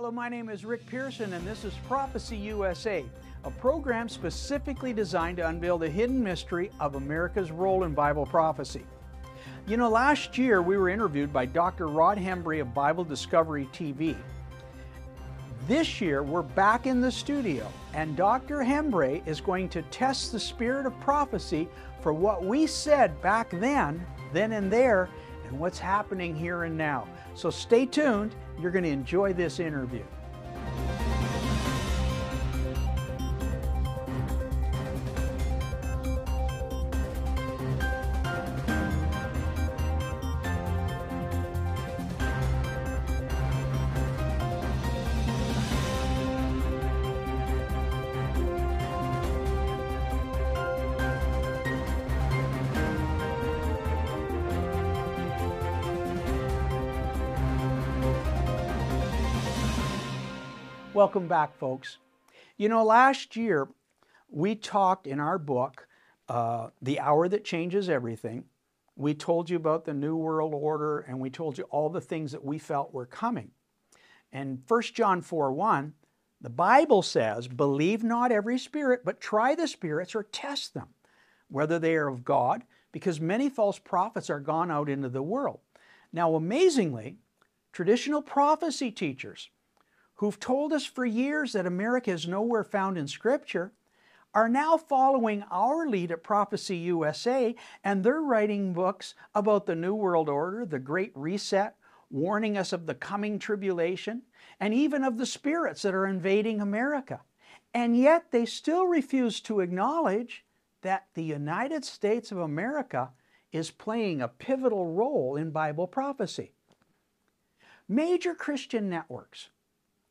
Hello, my name is Rick Pearson, and this is Prophecy USA, a program specifically designed to unveil the hidden mystery of America's role in Bible prophecy. You know, last year we were interviewed by Dr. Rod Hembree of Bible Discovery TV. This year we're back in the studio, and Dr. Hembree is going to test the spirit of prophecy for what we said back then, then and there, and what's happening here and now. So stay tuned, you're going to enjoy this interview. Welcome back, folks. You know, last year we talked in our book, uh, The Hour That Changes Everything. We told you about the New World Order and we told you all the things that we felt were coming. And 1 John 4 1, the Bible says, Believe not every spirit, but try the spirits or test them, whether they are of God, because many false prophets are gone out into the world. Now, amazingly, traditional prophecy teachers, who've told us for years that America is nowhere found in Scripture, are now following our lead at Prophecy USA, and they're writing books about the New World Order, the Great Reset, warning us of the coming tribulation, and even of the spirits that are invading America. And yet they still refuse to acknowledge that the United States of America is playing a pivotal role in Bible prophecy. Major Christian networks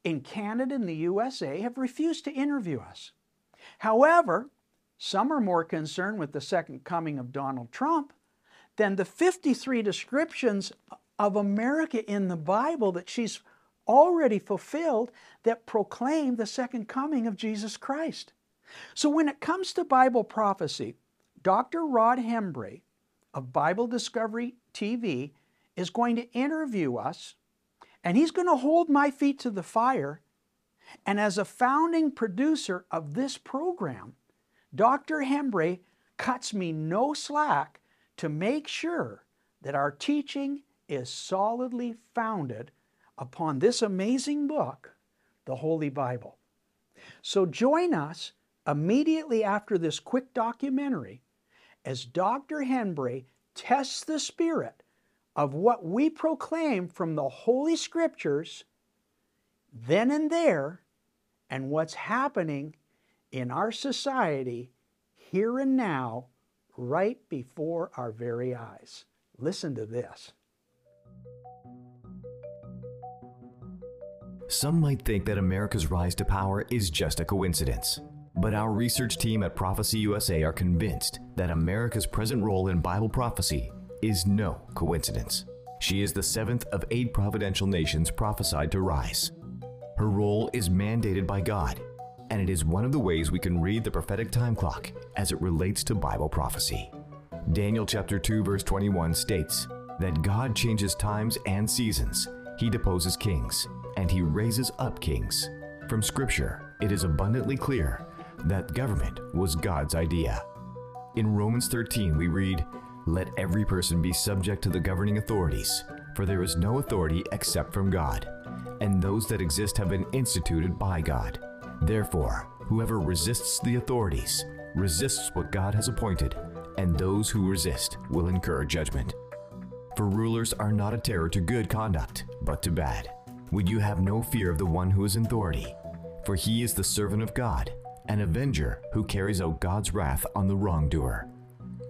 in Canada and the USA have refused to interview us. However, some are more concerned with the second coming of Donald Trump than the 53 descriptions of America in the Bible that she's already fulfilled that proclaim the second coming of Jesus Christ. So when it comes to Bible prophecy, Dr. Rod Hembree of Bible Discovery TV is going to interview us and he's going to hold my feet to the fire. And as a founding producer of this program, Dr. Hembree cuts me no slack to make sure that our teaching is solidly founded upon this amazing book, the Holy Bible. So join us immediately after this quick documentary as Dr. Hembree tests the Spirit of what we proclaim from the Holy Scriptures then and there and what's happening in our society here and now, right before our very eyes. Listen to this. Some might think that America's rise to power is just a coincidence. But our research team at Prophecy USA are convinced that America's present role in Bible prophecy is no coincidence. She is the seventh of eight providential nations prophesied to rise. Her role is mandated by God, and it is one of the ways we can read the prophetic time clock as it relates to Bible prophecy. Daniel chapter 2 verse 21 states that God changes times and seasons. He deposes kings, and he raises up kings. From scripture, it is abundantly clear that government was God's idea. In Romans 13, we read, let every person be subject to the governing authorities, for there is no authority except from God, and those that exist have been instituted by God. Therefore, whoever resists the authorities resists what God has appointed, and those who resist will incur judgment. For rulers are not a terror to good conduct, but to bad. Would you have no fear of the one who is in authority? For he is the servant of God, an avenger who carries out God's wrath on the wrongdoer.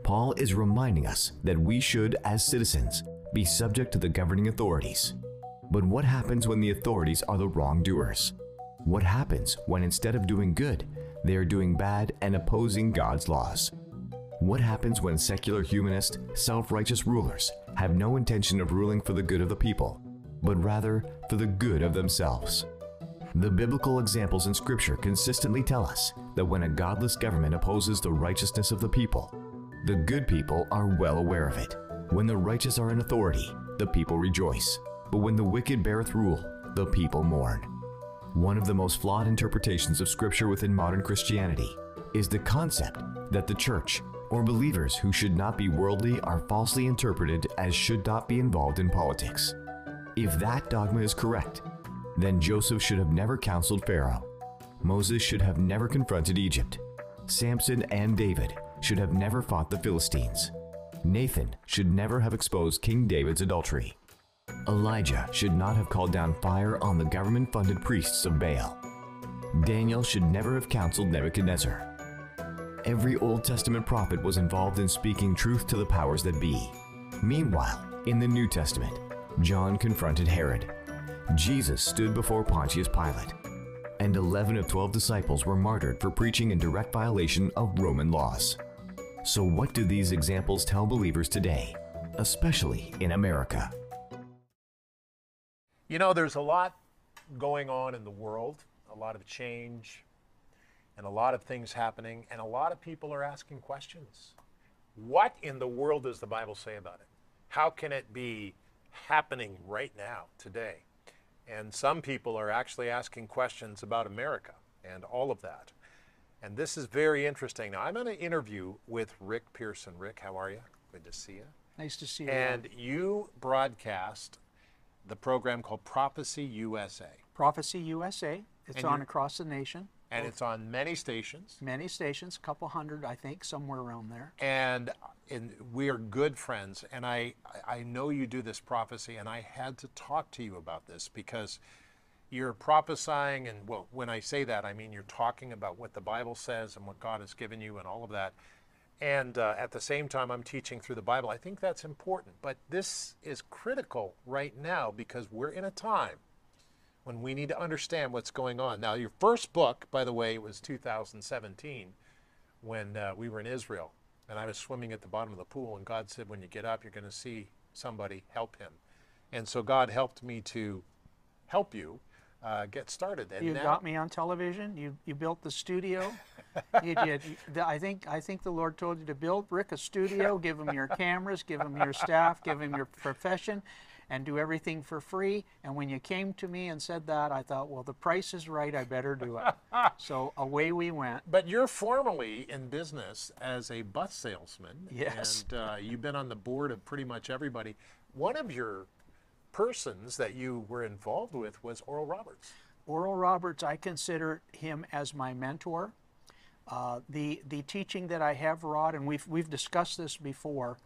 Paul is reminding us that we should, as citizens, be subject to the governing authorities. But what happens when the authorities are the wrongdoers? What happens when instead of doing good, they are doing bad and opposing God's laws? What happens when secular humanist, self righteous rulers have no intention of ruling for the good of the people, but rather for the good of themselves? The biblical examples in Scripture consistently tell us that when a godless government opposes the righteousness of the people, the good people are well aware of it. When the righteous are in authority, the people rejoice. But when the wicked beareth rule, the people mourn. One of the most flawed interpretations of Scripture within modern Christianity is the concept that the church, or believers who should not be worldly, are falsely interpreted as should not be involved in politics. If that dogma is correct, then Joseph should have never counseled Pharaoh. Moses should have never confronted Egypt. Samson and David should have never fought the Philistines. Nathan should never have exposed King David's adultery. Elijah should not have called down fire on the government funded priests of Baal. Daniel should never have counseled Nebuchadnezzar. Every Old Testament prophet was involved in speaking truth to the powers that be. Meanwhile, in the New Testament, John confronted Herod. Jesus stood before Pontius Pilate. And 11 of 12 disciples were martyred for preaching in direct violation of Roman laws. So, what do these examples tell believers today, especially in America? You know, there's a lot going on in the world, a lot of change, and a lot of things happening, and a lot of people are asking questions. What in the world does the Bible say about it? How can it be happening right now, today? And some people are actually asking questions about America and all of that. And this is very interesting. Now, I'm going an interview with Rick Pearson. Rick, how are you? Good to see you. Nice to see you. And you broadcast the program called Prophecy USA. Prophecy USA. It's And on across the nation. And it's on many stations. Many stations, a couple hundred, I think, somewhere around there. And, and we are good friends. And I, I know you do this prophecy, and I had to talk to you about this because you're prophesying. And well, when I say that, I mean you're talking about what the Bible says and what God has given you and all of that. And uh, at the same time, I'm teaching through the Bible. I think that's important. But this is critical right now because we're in a time when we need to understand what's going on. Now, your first book, by the way, was 2017 when uh, we were in Israel and I was swimming at the bottom of the pool, and God said, When you get up, you're going to see somebody help him. And so God helped me to help you uh, get started. And You now, got me on television. You you built the studio. you did. I think I think the Lord told you to build Rick a studio. Give him your cameras. Give him your staff. Give him your profession, and do everything for free. And when you came to me and said that, I thought, well, the price is right. I better do it. so away we went. But you're formally in business as a bus salesman. Yes. And uh, you've been on the board of pretty much everybody. One of your persons that you were involved with was Oral Roberts. Oral Roberts, I consider him as my mentor. Uh, the the teaching that I have, Rod, and we've we've discussed this before.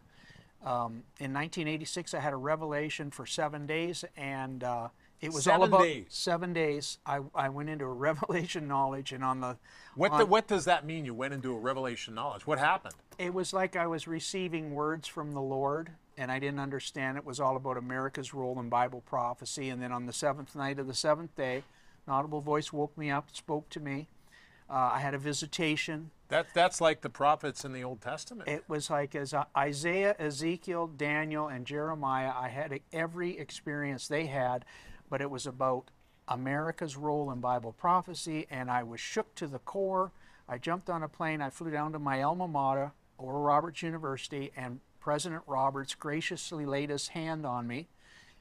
Um, in 1986, I had a revelation for seven days, and uh, it was all Seven about days. seven days. I, I went into a revelation knowledge, and on the What, on- the, what does that mean? You went into a revelation knowledge. What happened? it was like I was receiving words from the Lord, and I didn't understand. It was all about America's role in Bible prophecy. And then on the seventh night of the seventh day, an audible voice woke me up, spoke to me. Uh, I had a visitation. That, that's like the prophets in the Old Testament. It was like as uh, Isaiah, Ezekiel, Daniel, and Jeremiah. I had every experience they had, but it was about America's role in Bible prophecy, and I was shook to the core. I jumped on a plane. I flew down to my alma mater, Oral Roberts University, and President Roberts graciously laid his hand on me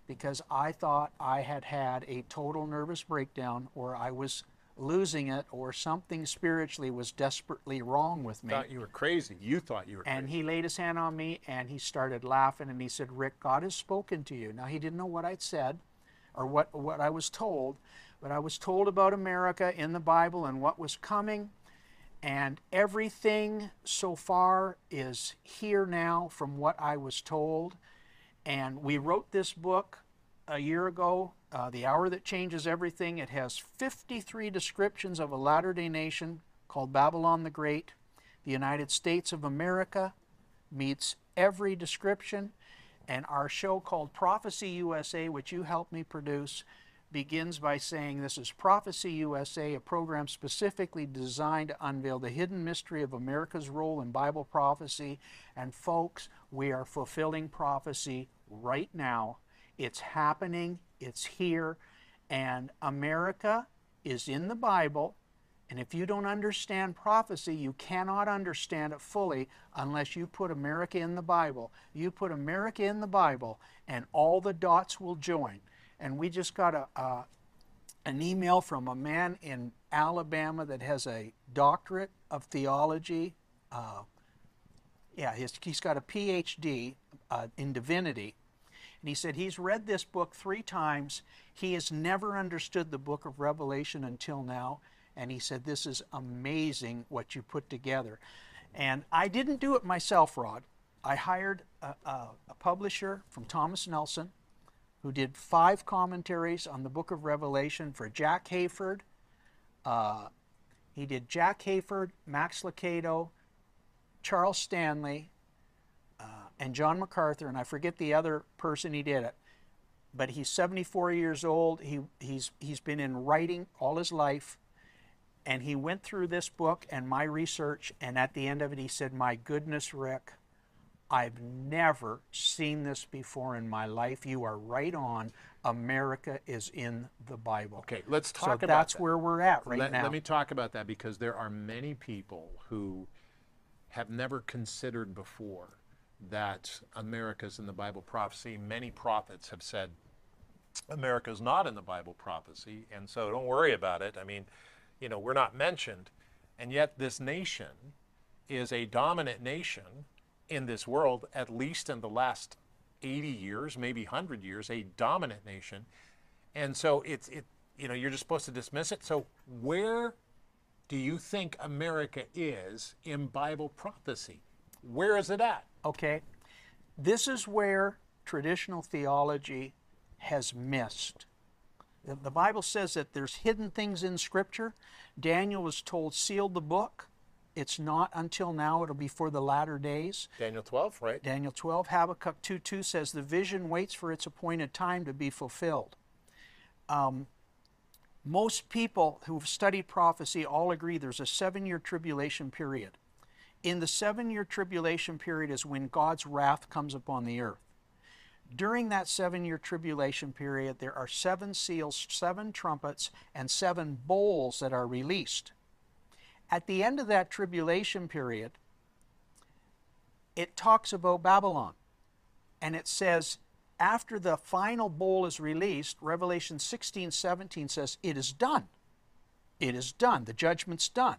because I thought I had had a total nervous breakdown or I was losing it or something spiritually was desperately wrong with me. thought you were crazy. You thought you were And crazy. he laid his hand on me and he started laughing and he said, Rick, God has spoken to you. Now, he didn't know what I'd said or what, what I was told, but I was told about America in the Bible and what was coming. And everything so far is here now from what I was told. And we wrote this book a year ago, uh, The Hour That Changes Everything. It has 53 descriptions of a latter day nation called Babylon the Great. The United States of America meets every description. And our show called Prophecy USA, which you helped me produce, begins by saying this is Prophecy USA, a program specifically designed to unveil the hidden mystery of America's role in Bible prophecy. And folks, we are fulfilling prophecy right now. It's happening, it's here, and America is in the Bible. And if you don't understand prophecy, you cannot understand it fully unless you put America in the Bible. You put America in the Bible, and all the dots will join. And we just got a, an email from a man in Alabama that has a doctorate of theology. Uh, yeah, he's, he's got a PhD uh, in divinity. And he said he's read this book three times. He has never understood the book of Revelation until now. And he said, This is amazing what you put together. And I didn't do it myself, Rod. I hired a, a, a publisher from Thomas Nelson who did five commentaries on the book of Revelation for Jack Hayford. Uh, he did Jack Hayford, Max Lucado, Charles Stanley, uh, and John MacArthur, and I forget the other person he did it. But he's 74 years old. He, he's, he's been in writing all his life. And he went through this book and my research, and at the end of it, he said, My goodness, Rick, I've never seen this before in my life. You are right on. America is in the Bible. Okay, let's talk so about that's that. where we're at right let, now. let me talk about that because there are many people who have never considered before that America's in the Bible prophecy. Many prophets have said America's not in the Bible prophecy, and so don't worry about it. I mean, you know, we're not mentioned. And yet, this nation is a dominant nation in this world, at least in the last 80 years, maybe 100 years, a dominant nation. And so it's, it, you know, you're just supposed to dismiss it. So where do you think America is in Bible prophecy? Where is it at? Okay, this is where traditional theology has missed. The- Bible says that there's hidden things in Scripture. Daniel was told, seal the book. It's not until now, it'll be for the latter days. Daniel 12, right? Daniel 12, Habakkuk 2 2 says, The vision waits for its appointed time to be fulfilled. Um, most people who've studied prophecy all agree there's a seven year tribulation period. In the seven year tribulation period is when God's wrath comes upon the earth. During that seven year tribulation period, there are seven seals, seven trumpets, and seven bowls that are released. At the end of that tribulation period, it talks about Babylon. And it says, after the final bowl is released, Revelation 16 17 says, It is done. It is done. The judgment's done.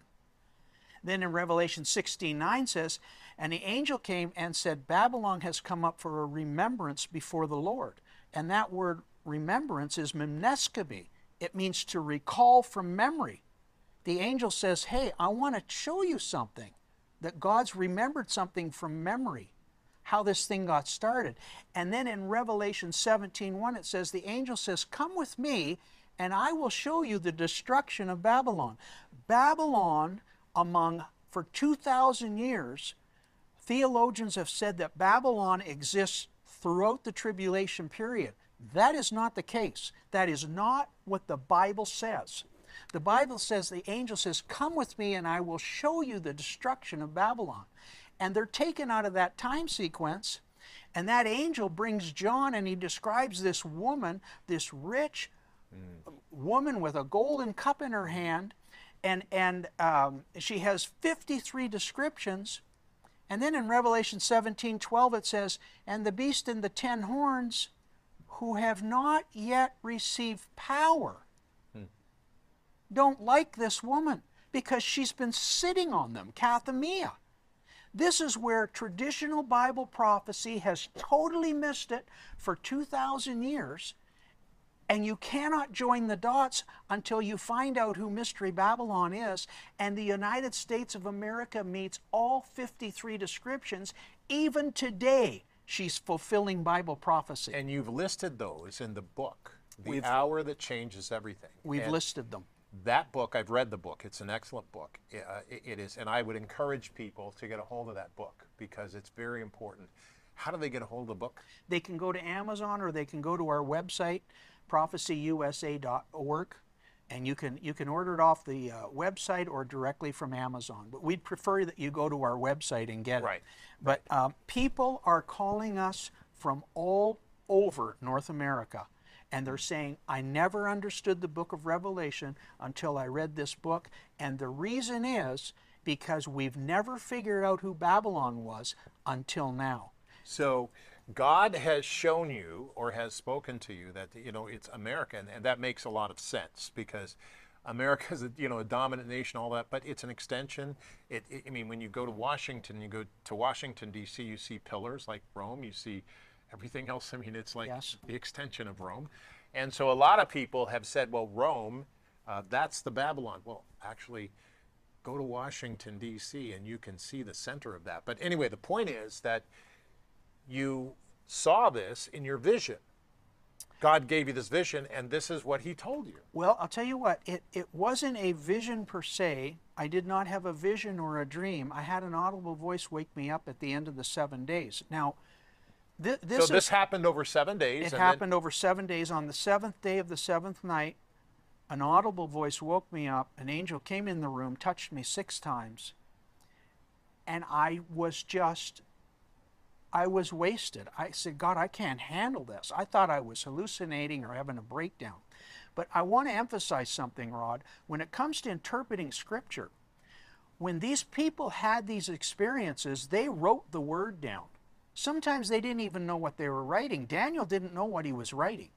Then in Revelation 16 9 says, And the angel came and said, Babylon has come up for a remembrance before the Lord. And that word remembrance is memneskebe. It means to recall from memory. The angel says, Hey, I want to show you something. That God's remembered something from memory how this thing got started. And then in Revelation 17 1, it says, The angel says, Come with me, and I will show you the destruction of Babylon. Babylon, among for 2,000 years, theologians have said that Babylon exists throughout the tribulation period. That is not the case. That is not what the Bible says. The Bible says, the angel says, Come with me and I will show you the destruction of Babylon. And they're taken out of that time sequence. And that angel brings John and he describes this woman, this rich woman with a golden cup in her hand. And, and um, she has 53 descriptions. And then in Revelation 17 12, it says, And the beast and the ten horns who have not yet received power don't like this woman because she's been sitting on them, Kathemia. This is where traditional Bible prophecy has totally missed it for 2,000 years. And you cannot join the dots until you find out who Mystery Babylon is. And the United States of America meets all 53 descriptions. Even today, she's fulfilling Bible prophecy. And you've listed those in the book, The Hour That Changes Everything. We've And listed them. That book, I've read the book. It's an excellent book. Uh, it- it is, and I would encourage people to get a hold of that book because it's very important. How do they get a hold of the book? They can go to Amazon or they can go to our website, prophecyusa.org, and you can you can order it off the uh, website or directly from Amazon. But we'd prefer that you go to our website and get it. Right. But um, people are calling us from all over North America. And they're saying, I never understood the book of Revelation until I read this book. And the reason is because we've never figured out who Babylon was until now. So God has shown you or has spoken to you that you know it's America, and, that makes a lot of sense because America is a, you know a dominant nation, all that, but it's an extension. It, it, I mean, when you go to Washington, you go to Washington D.C., you see pillars like Rome, you see everything else. I mean, it's like Yes. the extension of Rome, and so a lot of people have said, well, Rome, uh, that's the Babylon. Well, actually. Go to Washington, D.C., and you can see the center of that. But anyway, the point is that you saw this in your vision. God gave you this vision, and this is what He told you. Well, I'll tell you what, it, it wasn't a vision per se. I did not have a vision or a dream. I had an audible voice wake me up at the end of the seven days. Now, thi- this, so this is, happened over seven days. it happened over seven days. On the seventh day of the seventh night, an audible voice woke me up. An angel came in the room, touched me six times, and I was just I was wasted. I said, God, I can't handle this. I thought I was hallucinating or having a breakdown. But I want to emphasize something, Rod. When it comes to interpreting Scripture, when these people had these experiences, they wrote the word down. Sometimes they didn't even know what they were writing. Daniel didn't know what he was writing.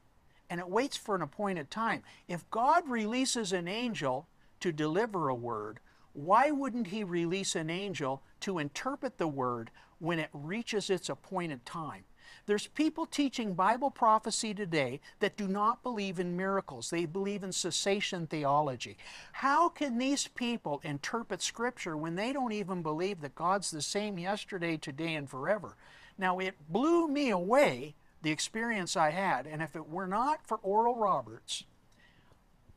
And it waits for an appointed time. If God releases an angel to deliver a word, why wouldn't he release an angel to interpret the word when it reaches its appointed time? There's people teaching Bible prophecy today that do not believe in miracles. They believe in cessation theology. How can these people interpret Scripture when they don't even believe that God's the same yesterday, today, and forever? Now, it blew me away, the experience I had, and if it were not for Oral Roberts,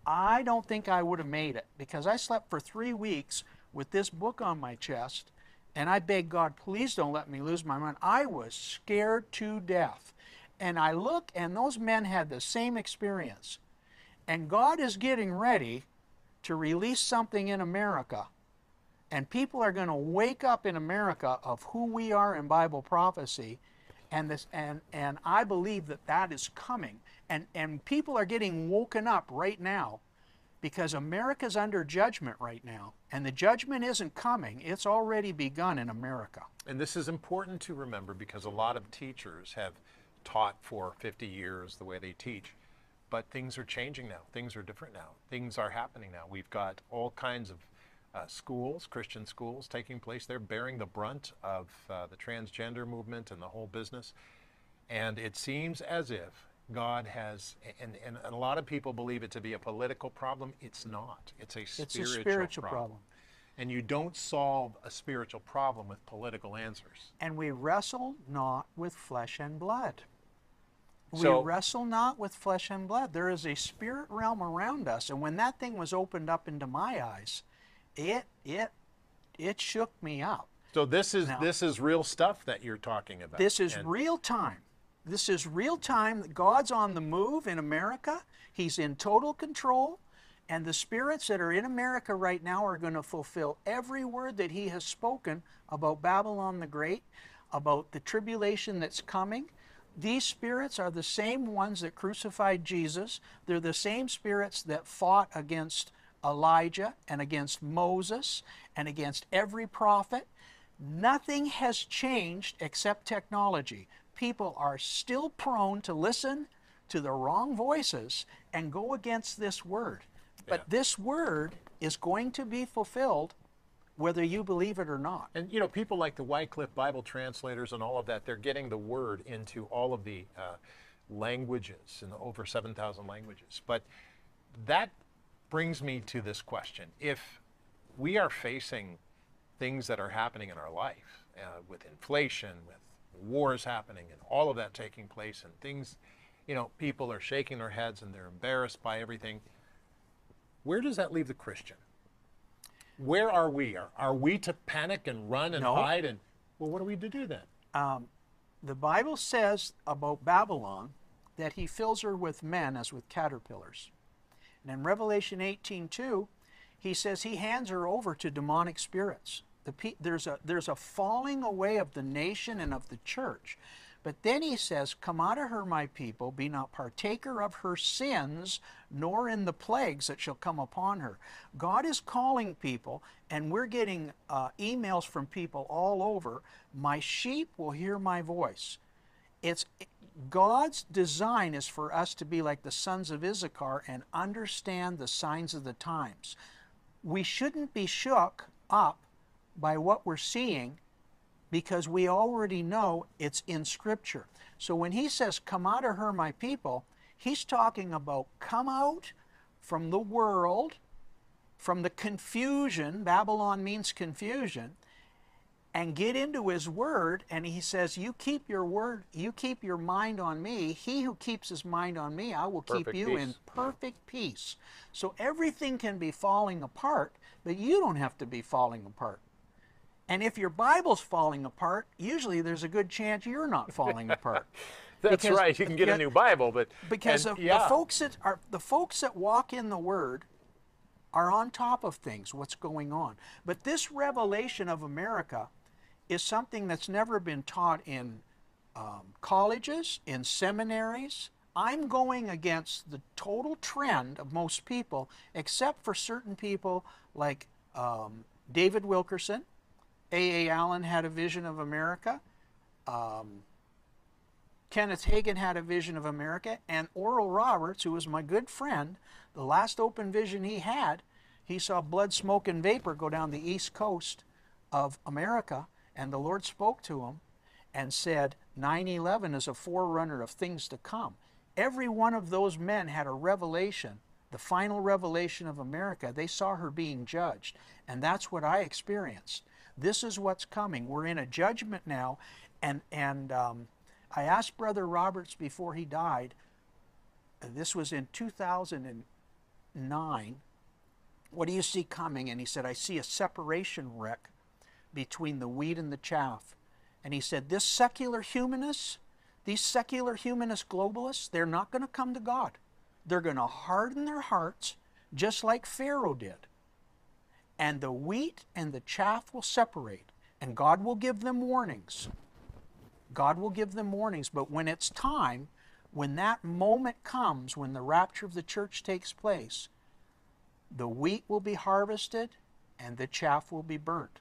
I don't think I would have made it because I slept for three weeks with this book on my chest and I begged God, please don't let me lose my mind. I was scared to death. And I look, and those men had the same experience. And God is getting ready to release something in America. And people are going to wake up in America of who we are in Bible prophecy. And, this, and, and I believe that that is coming. And, and people are getting woken up right now because America's under judgment right now, and the judgment isn't coming, it's already begun in America. And this is important to remember because a lot of teachers have taught for 50 years the way they teach. But things are changing now. Things are different now. Things are happening now. We've got all kinds of uh, schools, Christian schools, taking place. They're bearing the brunt of uh, the transgender movement and the whole business. And it seems as if God has, and, and a lot of people believe it to be a political problem. It's not. It's a spiritual, It's a spiritual problem. And you don't solve a spiritual problem with political answers. And we wrestle not with flesh and blood. We So- wrestle not with flesh and blood. There is a spirit realm around us, and when that thing was opened up into my eyes, it it it shook me up. So this is Now- this is real stuff that you're talking about. This is And- real time. This is real time. God's on the move in America. He's in total control. And the spirits that are in America right now are going to fulfill every word that He has spoken about Babylon the Great, about the tribulation that's coming. These spirits are the same ones that crucified Jesus. They're the same spirits that fought against Elijah and against Moses and against every prophet. Nothing has changed except technology. People are still prone to listen to the wrong voices and go against this word. But this word is going to be fulfilled whether you believe it or not. And you know, people like the Wycliffe Bible translators and all of that, they're getting the word into all of the uh, languages, in over 7,000 languages. But that brings me to this question. If we are facing things that are happening in our life, uh, with inflation, with wars happening, and all of that taking place, and things, you know, people are shaking their heads and they're embarrassed by everything, where does that leave the Christian? Where are we? Are, are we to panic and run and No. hide? And well, what are we to do then? The Bible says about Babylon that he fills her with men as with caterpillars. And in Revelation 18:2, he says he hands her over to demonic spirits. The pe- there's a there's a falling away of the nation and of the church. But then he says, Come out of her, my people, be not partaker of her sins, nor in the plagues that shall come upon her. God is calling people, and we're getting uh, emails from people all over. My sheep will hear my voice. It's God's design is for us to be like the sons of Issachar and understand the signs of the times. We shouldn't be shook up by what we're seeing because we already know it's in Scripture. So when he says, Come out of her, my people, he's talking about come out from the world, from the confusion. Babylon means confusion and get into his word and he says you keep your word you keep your mind on me. He who keeps his mind on me i will keep Perfect you peace. in perfect peace. So everything can be falling apart but you don't have to be falling apart. And if your bible's falling apart usually there's a good chance you're not falling apart. That's Because- right. You can get a new Bible, but because and, of yeah, the folks that are the folks that walk in the word are on top of things what's going on. But this revelation of america is something that's never been taught in um, colleges in seminaries. I'm going against the total trend of most people except for certain people like um, david wilkerson. A.A. Allen had a vision of america. Kenneth Hagin had a vision of America, and Oral Roberts, who was my good friend, the last open vision he had, he saw blood, smoke, and vapor go down the east coast of America, and the Lord spoke to him and said, 9 11 is a forerunner of things to come. Every one of those men had a revelation, the final revelation of America. They saw her being judged, and that's what I experienced. This is what's coming. We're in a judgment now, and and um, I asked Brother Roberts before he died. This was in 2009. What do you see coming? And he said, I see a separation, Rick, between the wheat and the chaff. And he said, This secular humanists, these secular humanist globalists, they're not going to come to God. They're going to harden their hearts just like Pharaoh did. And the wheat and the chaff will separate, and God will give them warnings. God will give them warnings, but when it's time, when that moment comes, when the rapture of the church takes place, the wheat will be harvested and the chaff will be burnt.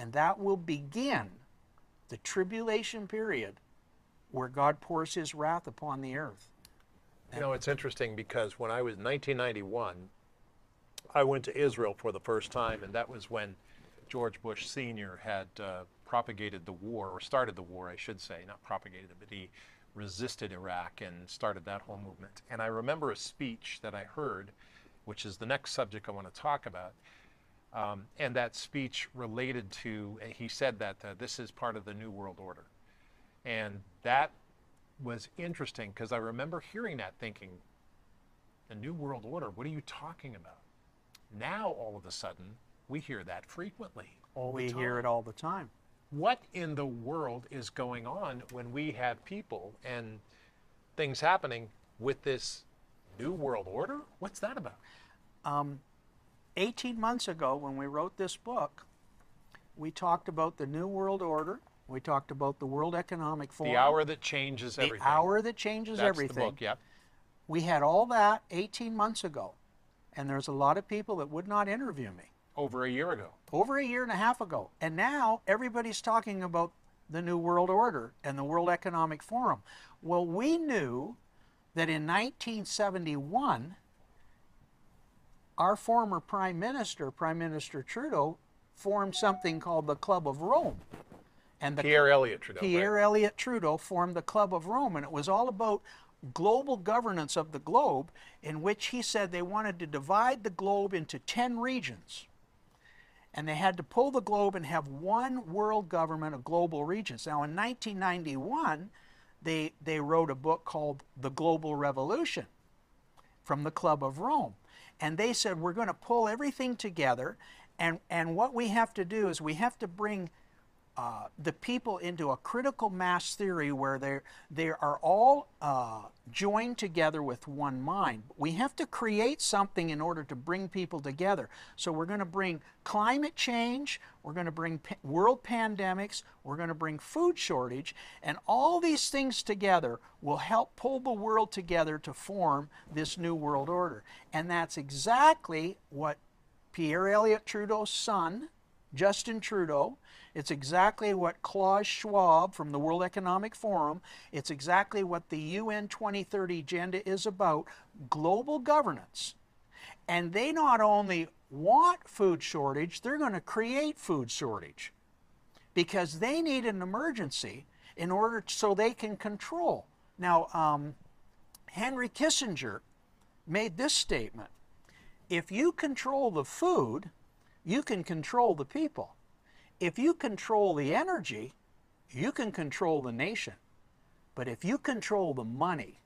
And that will begin the tribulation period where God pours his wrath upon the earth. You know, it's interesting because when I was 1991, I went to Israel for the first time, and that was when George Bush Sr. had uh, propagated the war, or started the war, I should say, not propagated it, but he resisted Iraq and started that whole movement. And I remember a speech that I heard, which is the next subject I want to talk about. Um, and that speech related to, he said that uh, this is part of the New World Order. And that was interesting because I remember hearing that thinking, the New World Order, what are you talking about? Now, all of a sudden, we hear that frequently. All We hear it all the time. What in the world is going on when we have people and things happening with this New World Order? What's that about? 18 months ago, when we wrote this book, we talked about the New World Order. We talked about the World Economic Forum. The hour that changes everything. The hour that changes That's everything. the book, yep. We had all that 18 months ago. And there's a lot of people that would not interview me Over a year ago. over a year and a half ago. And now everybody's talking about the New World Order and the World Economic Forum. Well, we knew that in 1971, our former Prime Minister, Prime Minister Trudeau, formed something called the Club of Rome. And the Pierre Elliott Trudeau. right? Pierre Elliott Trudeau formed the Club of Rome, and it was all about global governance of the globe, in which he said they wanted to divide the globe into 10 regions. And they had to pull the globe and have one world government of global regions. Now, in 1991, they, they wrote a book called The Global Revolution from the Club of Rome. And they said, we're going to pull everything together. And, and what we have to do is we have to bring uh, the people into a critical mass theory where they're, they are all uh, joined together with one mind. We have to create something in order to bring people together. So we're going to bring climate change, we're going to bring pa- world pandemics, we're going to bring food shortage, and all these things together will help pull the world together to form this new world order. And that's exactly what Pierre Elliott Trudeau's son, Justin Trudeau. It's exactly what Klaus Schwab from the World Economic Forum, it's exactly what the UN 2030 agenda is about global governance. And they not only want food shortage, they're going to create food shortage because they need an emergency in order so they can control. Now, um, Henry Kissinger made this statement if you control the food, you can control the people. If you control the energy, you can control the nation. But if you control the money,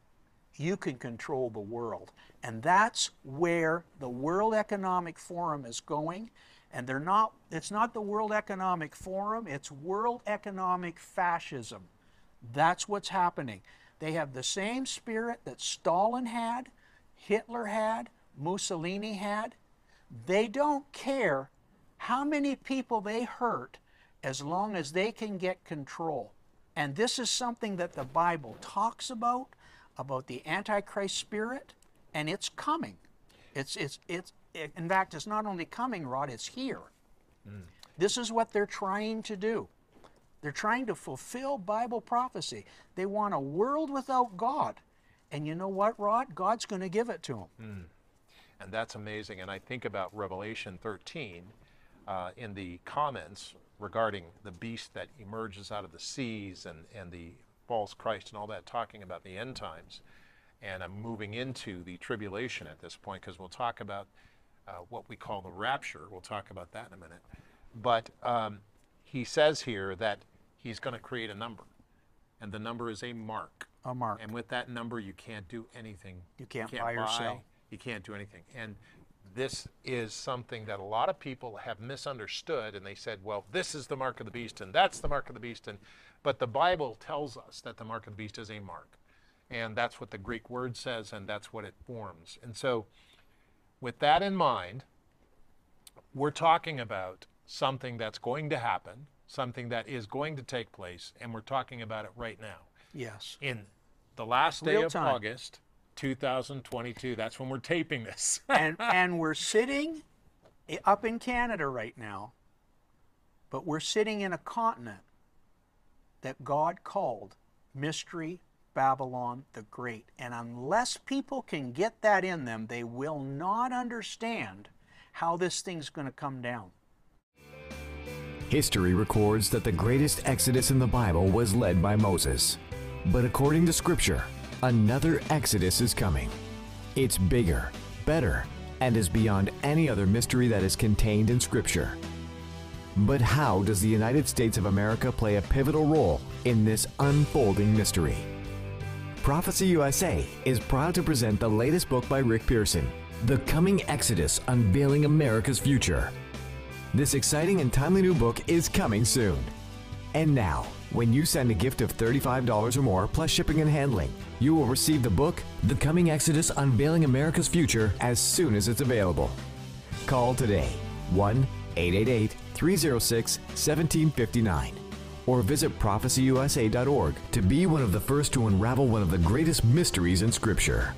you can control the world. And that's where the World Economic Forum is going. And they're not, it's not the World Economic Forum, it's World Economic Fascism. That's what's happening. They have the same spirit that Stalin had, Hitler had, Mussolini had. They don't care how many people they hurt as long as they can get control. And this is something that the Bible talks about, about the Antichrist spirit, and it's coming. It's, it's, it's, in fact, it's not only coming, Rod, it's here. Mm. This is what they're trying to do. They're trying to fulfill Bible prophecy. They want a world without God. And you know what, Rod? God's going to give it to them. Mm. And that's amazing. And I think about Revelation 13 uh, in the comments regarding the beast that emerges out of the seas and, and the false Christ and all that, talking about the end times. And I'm moving into the tribulation at this point because we'll talk about uh, what we call the rapture. We'll talk about that in a minute. But um, he says here that he's going to create a number. And the number is a mark. A mark. And with that number, you can't do anything. You can't, you can't buy, buy or sell. You can't do anything. And this is something that a lot of people have misunderstood and they said, well, this is the mark of the beast and that's the mark of the beast. And, but the Bible tells us that the mark of the beast is a mark. And that's what the Greek word says and that's what it forms. And so, with that in mind, we're talking about something that's going to happen something that is going to take place, and we're talking about it right now. Yes. In the last day Real of time. August, 2022. That's when we're taping this. and and we're sitting up in Canada right now, but we're sitting in a continent that God called Mystery Babylon the Great. And unless people can get that in them, they will not understand how this thing's going to come down. History records that the greatest exodus in the Bible was led by Moses. But according to Scripture, another exodus is coming. It's bigger, better, and is beyond any other mystery that is contained in Scripture. But how does the United States of America play a pivotal role in this unfolding mystery? Prophecy USA is proud to present the latest book by Rick Pearson, The Coming Exodus Unveiling America's Future. This exciting and timely new book is coming soon. And now, when you send a gift of $35 or more plus shipping and handling, you will receive the book, The Coming Exodus Unveiling America's Future, as soon as it's available. Call today 1 888 306 1759 or visit prophecyusa.org to be one of the first to unravel one of the greatest mysteries in Scripture.